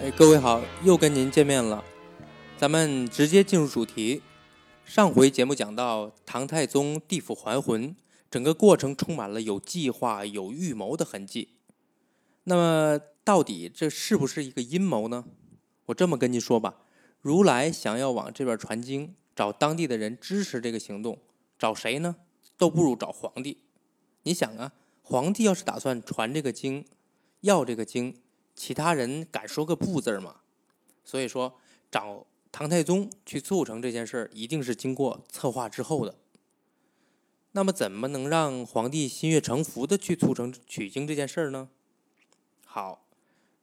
哎各位好，又跟您见面了，咱们直接进入主题。上回节目讲到唐太宗地府还魂，整个过程充满了有计划、有预谋的痕迹。那么，到底这是不是一个阴谋呢？我这么跟您说吧，如来想要往这边传经，找当地的人支持这个行动，找谁呢？都不如找皇帝。你想啊，皇帝要是打算传这个经，要这个经。其他人敢说个不字吗？所以说，找唐太宗去促成这件事儿，一定是经过策划之后的。那么，怎么能让皇帝心悦诚服的去促成取经这件事儿呢？好，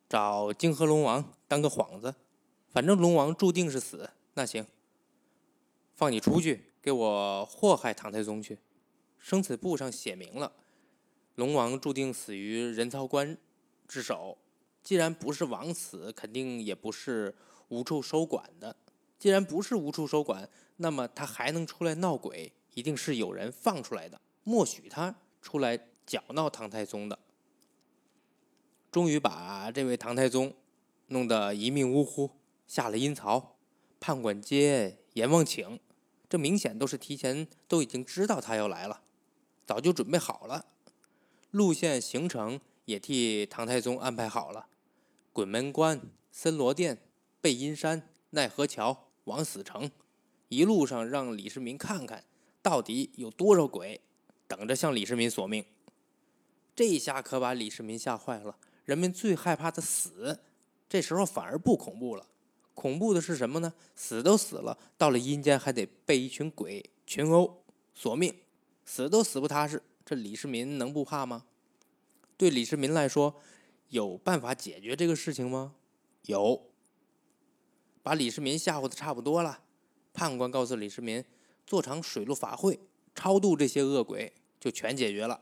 找泾河龙王当个幌子，反正龙王注定是死，那行，放你出去给我祸害唐太宗去。生死簿上写明了，龙王注定死于人曹官之手。既然不是枉死，肯定也不是无处收管的。既然不是无处收管，那么他还能出来闹鬼，一定是有人放出来的，默许他出来搅闹唐太宗的。终于把这位唐太宗弄得一命呜呼，下了阴曹。判官接阎王请，这明显都是提前都已经知道他要来了，早就准备好了，路线行程也替唐太宗安排好了。鬼门关、森罗殿、背阴山、奈何桥、枉死城，一路上让李世民看看到底有多少鬼等着向李世民索命。这下可把李世民吓坏了。人们最害怕的死，这时候反而不恐怖了。恐怖的是什么呢？死都死了，到了阴间还得被一群鬼群殴索命，死都死不踏实。这李世民能不怕吗？对李世民来说。有办法解决这个事情吗？有，把李世民吓唬的差不多了。判官告诉李世民，做场水陆法会，超度这些恶鬼，就全解决了。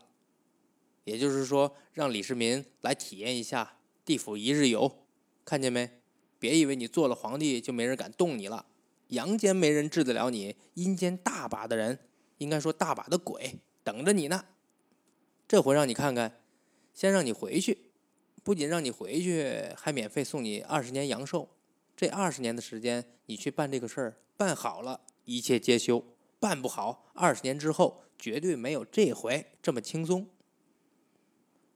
也就是说，让李世民来体验一下地府一日游，看见没？别以为你做了皇帝就没人敢动你了。阳间没人治得了你，阴间大把的人，应该说大把的鬼等着你呢。这回让你看看，先让你回去。不仅让你回去，还免费送你二十年阳寿。这二十年的时间，你去办这个事儿，办好了，一切皆休；办不好，二十年之后绝对没有这回这么轻松。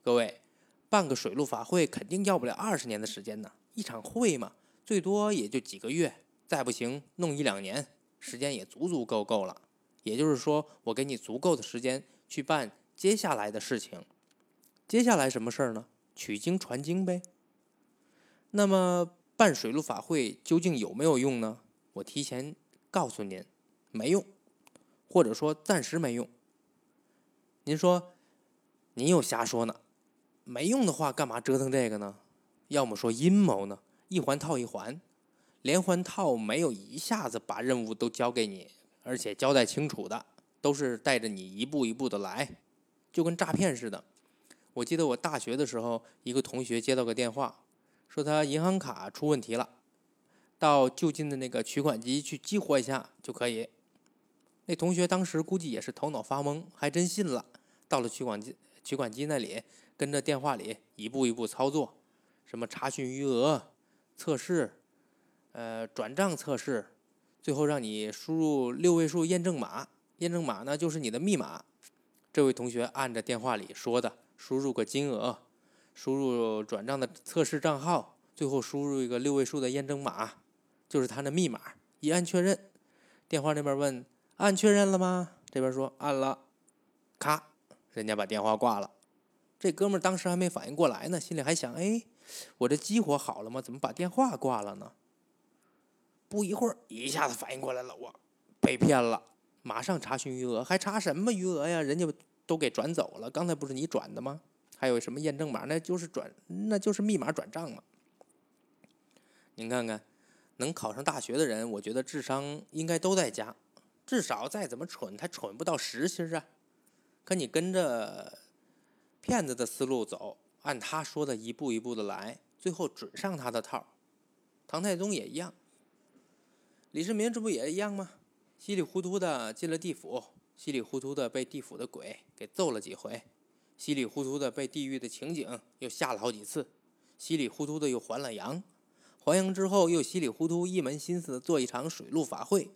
各位，办个水陆法会肯定要不了二十年的时间呢。一场会嘛，最多也就几个月，再不行弄一两年，时间也足足够够了。也就是说，我给你足够的时间去办接下来的事情。接下来什么事儿呢？取经传经呗。那么办水陆法会究竟有没有用呢？我提前告诉您，没用，或者说暂时没用。您说，您又瞎说呢？没用的话，干嘛折腾这个呢？要么说阴谋呢？一环套一环，连环套，没有一下子把任务都交给你，而且交代清楚的，都是带着你一步一步的来，就跟诈骗似的。我记得我大学的时候，一个同学接到个电话，说他银行卡出问题了，到就近的那个取款机去激活一下就可以。那同学当时估计也是头脑发懵，还真信了。到了取款机取款机那里，跟着电话里一步一步操作，什么查询余额测试，呃，转账测试，最后让你输入六位数验证码，验证码呢就是你的密码。这位同学按着电话里说的。输入个金额，输入转账的测试账号，最后输入一个六位数的验证码，就是他的密码。一按确认，电话那边问：“按确认了吗？”这边说：“按了。”咔，人家把电话挂了。这哥们当时还没反应过来呢，心里还想：“哎，我这激活好了吗？怎么把电话挂了呢？”不一会儿，一下子反应过来了，我被骗了，马上查询余额，还查什么余额呀？人家。都给转走了，刚才不是你转的吗？还有什么验证码？那就是转，那就是密码转账嘛。您看看，能考上大学的人，我觉得智商应该都在家，至少再怎么蠢，他蠢不到实心啊。可你跟着骗子的思路走，按他说的一步一步的来，最后准上他的套。唐太宗也一样，李世民这不也一样吗？稀里糊涂的进了地府。稀里糊涂的被地府的鬼给揍了几回，稀里糊涂的被地狱的情景又吓了好几次，稀里糊涂的又还了阳，还阳之后，又稀里糊涂一门心思做一场水陆法会。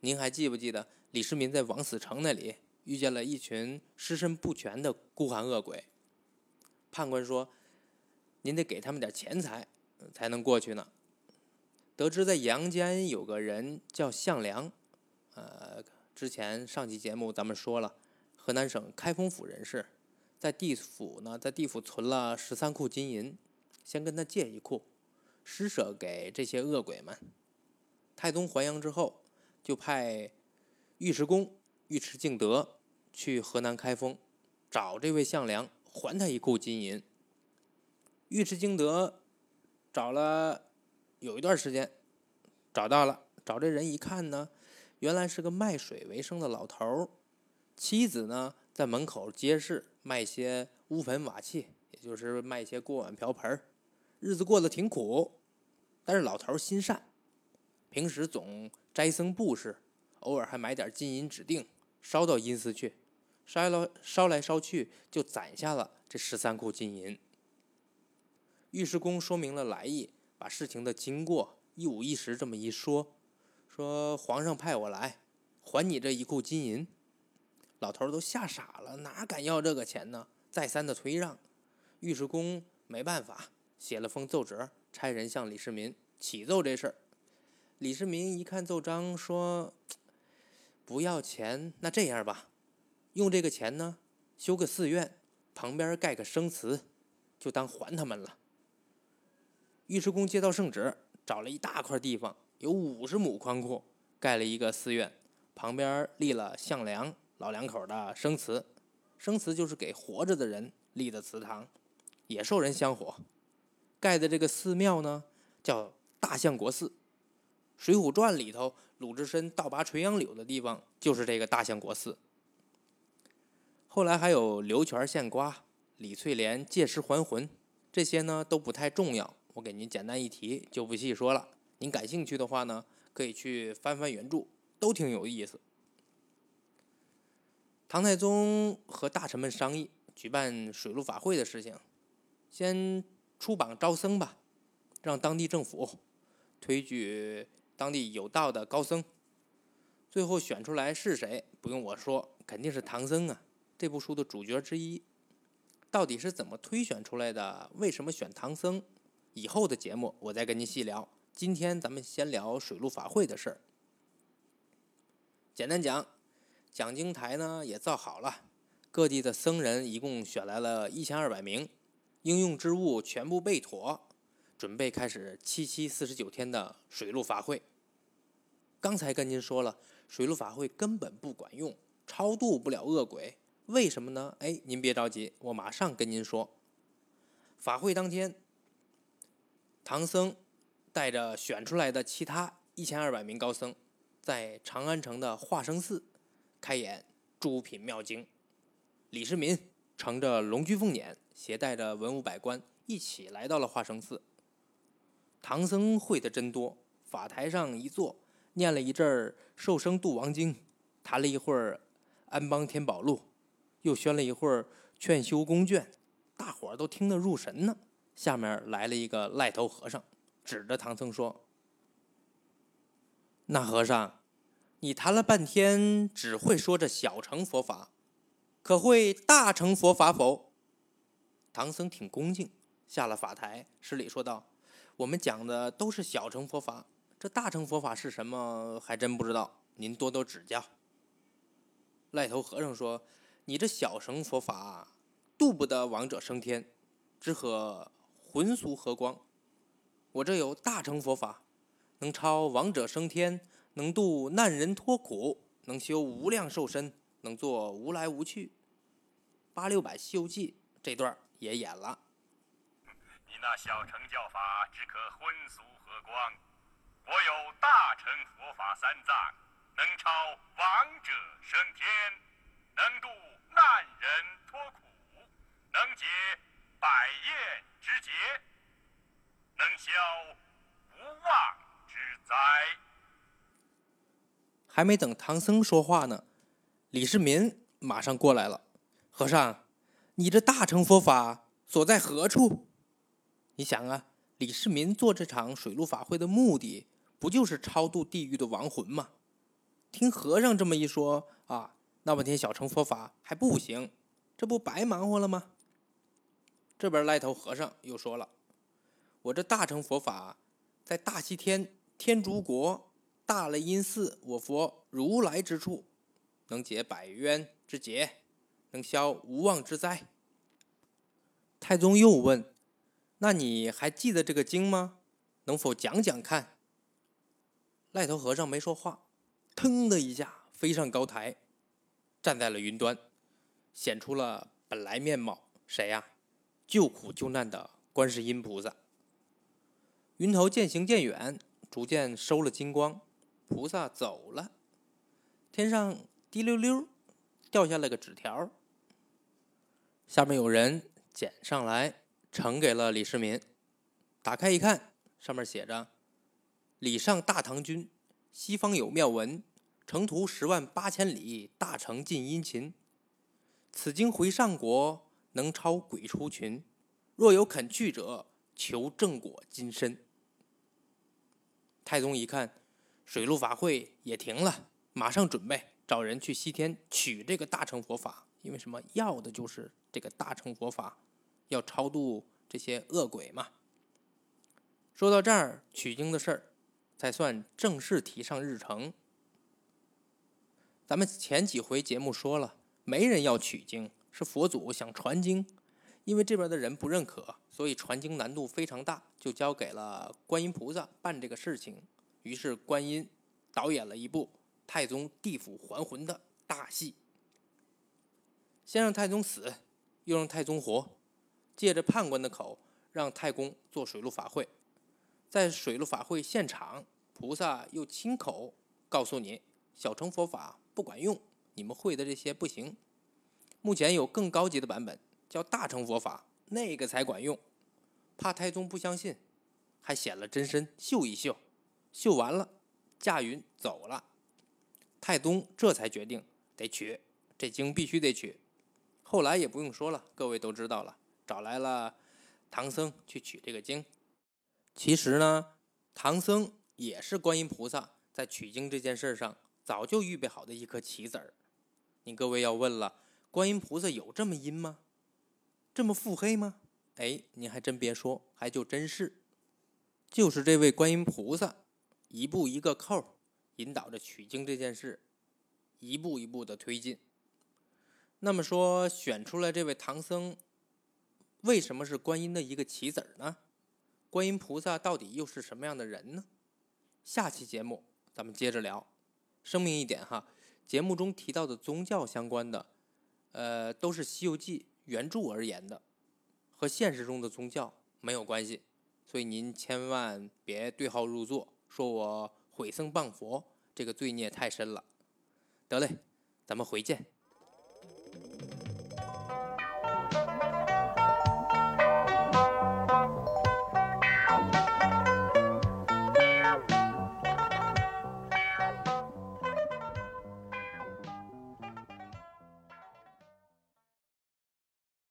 您还记不记得李世民在王死城那里遇见了一群尸身不全的孤寒恶鬼？判官说：“您得给他们点钱财，才能过去呢。”得知在阳间有个人叫项梁，呃，之前上期节目咱们说了，河南省开封府人士，在地府呢，在地府存了十三库金银，先跟他借一库，施舍给这些恶鬼们。太宗还阳之后，就派尉迟恭、尉迟敬德去河南开封，找这位项梁还他一库金银。尉迟敬德找了。有一段时间，找到了，找这人一看呢，原来是个卖水为生的老头儿，妻子呢在门口街市卖些乌盆瓦器，也就是卖些锅碗瓢盆日子过得挺苦。但是老头儿心善，平时总斋僧布施，偶尔还买点金银指定烧到阴司去，烧了烧来烧去，就攒下了这十三库金银。尉迟恭说明了来意。把事情的经过一五一十这么一说，说皇上派我来还你这一库金银，老头都吓傻了，哪敢要这个钱呢？再三的推让，尉迟恭没办法，写了封奏折，差人向李世民启奏这事儿。李世民一看奏章，说不要钱，那这样吧，用这个钱呢修个寺院，旁边盖个生祠，就当还他们了。尉迟恭接到圣旨，找了一大块地方，有五十亩宽阔，盖了一个寺院，旁边立了项梁老两口的生祠，生祠就是给活着的人立的祠堂，也受人香火。盖的这个寺庙呢，叫大相国寺，《水浒传》里头鲁智深倒拔垂杨柳的地方就是这个大相国寺。后来还有刘全献瓜、李翠莲借尸还魂，这些呢都不太重要。我给您简单一提，就不细说了。您感兴趣的话呢，可以去翻翻原著，都挺有意思。唐太宗和大臣们商议举办水陆法会的事情，先出榜招僧吧，让当地政府推举当地有道的高僧。最后选出来是谁？不用我说，肯定是唐僧啊，这部书的主角之一。到底是怎么推选出来的？为什么选唐僧？以后的节目我再跟您细聊。今天咱们先聊水陆法会的事儿。简单讲，讲经台呢也造好了，各地的僧人一共选来了一千二百名，应用之物全部备妥，准备开始七七四十九天的水陆法会。刚才跟您说了，水陆法会根本不管用，超度不了恶鬼，为什么呢？哎，您别着急，我马上跟您说。法会当天。唐僧带着选出来的其他一千二百名高僧，在长安城的化生寺开演诸品妙经。李世民乘着龙驹凤辇，携带着文武百官一起来到了化生寺。唐僧会的真多，法台上一坐，念了一阵《受生度王经》，弹了一会儿《安邦天宝录》，又宣了一会儿《劝修宫卷》，大伙儿都听得入神呢。下面来了一个赖头和尚，指着唐僧说：“那和尚，你谈了半天，只会说这小乘佛法，可会大乘佛法否？”唐僧挺恭敬，下了法台，施礼说道：“我们讲的都是小乘佛法，这大乘佛法是什么，还真不知道，您多多指教。”赖头和尚说：“你这小乘佛法，渡不得亡者升天，只可……”魂俗和光，我这有大乘佛法，能超亡者升天，能度难人脱苦，能修无量寿身，能做无来无去。八六版《西游记》这段也演了。你那小乘教法只可荤俗和光，我有大乘佛法三藏，能超亡者升天，能度难人脱苦，能解。百厌之劫，能消无妄之灾。还没等唐僧说话呢，李世民马上过来了。和尚，你这大乘佛法所在何处？你想啊，李世民做这场水陆法会的目的，不就是超度地狱的亡魂吗？听和尚这么一说啊，闹半天小乘佛法还不行，这不白忙活了吗？这边赖头和尚又说了：“我这大乘佛法，在大西天天竺国大雷音寺，我佛如来之处，能解百冤之结，能消无妄之灾。”太宗又问：“那你还记得这个经吗？能否讲讲看？”赖头和尚没说话，腾的一下飞上高台，站在了云端，显出了本来面貌。谁呀？救苦救难的观世音菩萨。云头渐行渐远，逐渐收了金光，菩萨走了。天上滴溜溜掉下了个纸条，下面有人捡上来呈给了李世民。打开一看，上面写着：“礼上大唐君，西方有妙文，成途十万八千里，大成尽殷勤。此经回上国。”能超鬼出群，若有肯去者，求正果金身。太宗一看，水陆法会也停了，马上准备找人去西天取这个大乘佛法，因为什么？要的就是这个大乘佛法，要超度这些恶鬼嘛。说到这儿，取经的事儿才算正式提上日程。咱们前几回节目说了，没人要取经。是佛祖想传经，因为这边的人不认可，所以传经难度非常大，就交给了观音菩萨办这个事情。于是观音导演了一部太宗地府还魂的大戏，先让太宗死，又让太宗活，借着判官的口让太公做水陆法会，在水陆法会现场，菩萨又亲口告诉你，小乘佛法不管用，你们会的这些不行。目前有更高级的版本，叫大乘佛法，那个才管用。怕太宗不相信，还显了真身，秀一秀。秀完了，驾云走了。太宗这才决定得取这经，必须得取。后来也不用说了，各位都知道了，找来了唐僧去取这个经。其实呢，唐僧也是观音菩萨在取经这件事上早就预备好的一颗棋子儿。你各位要问了。观音菩萨有这么阴吗？这么腹黑吗？哎，您还真别说，还就真是，就是这位观音菩萨，一步一个扣，引导着取经这件事，一步一步的推进。那么说，选出来这位唐僧，为什么是观音的一个棋子呢？观音菩萨到底又是什么样的人呢？下期节目咱们接着聊。声明一点哈，节目中提到的宗教相关的。呃，都是《西游记》原著而言的，和现实中的宗教没有关系，所以您千万别对号入座，说我毁僧谤佛，这个罪孽太深了。得嘞，咱们回见。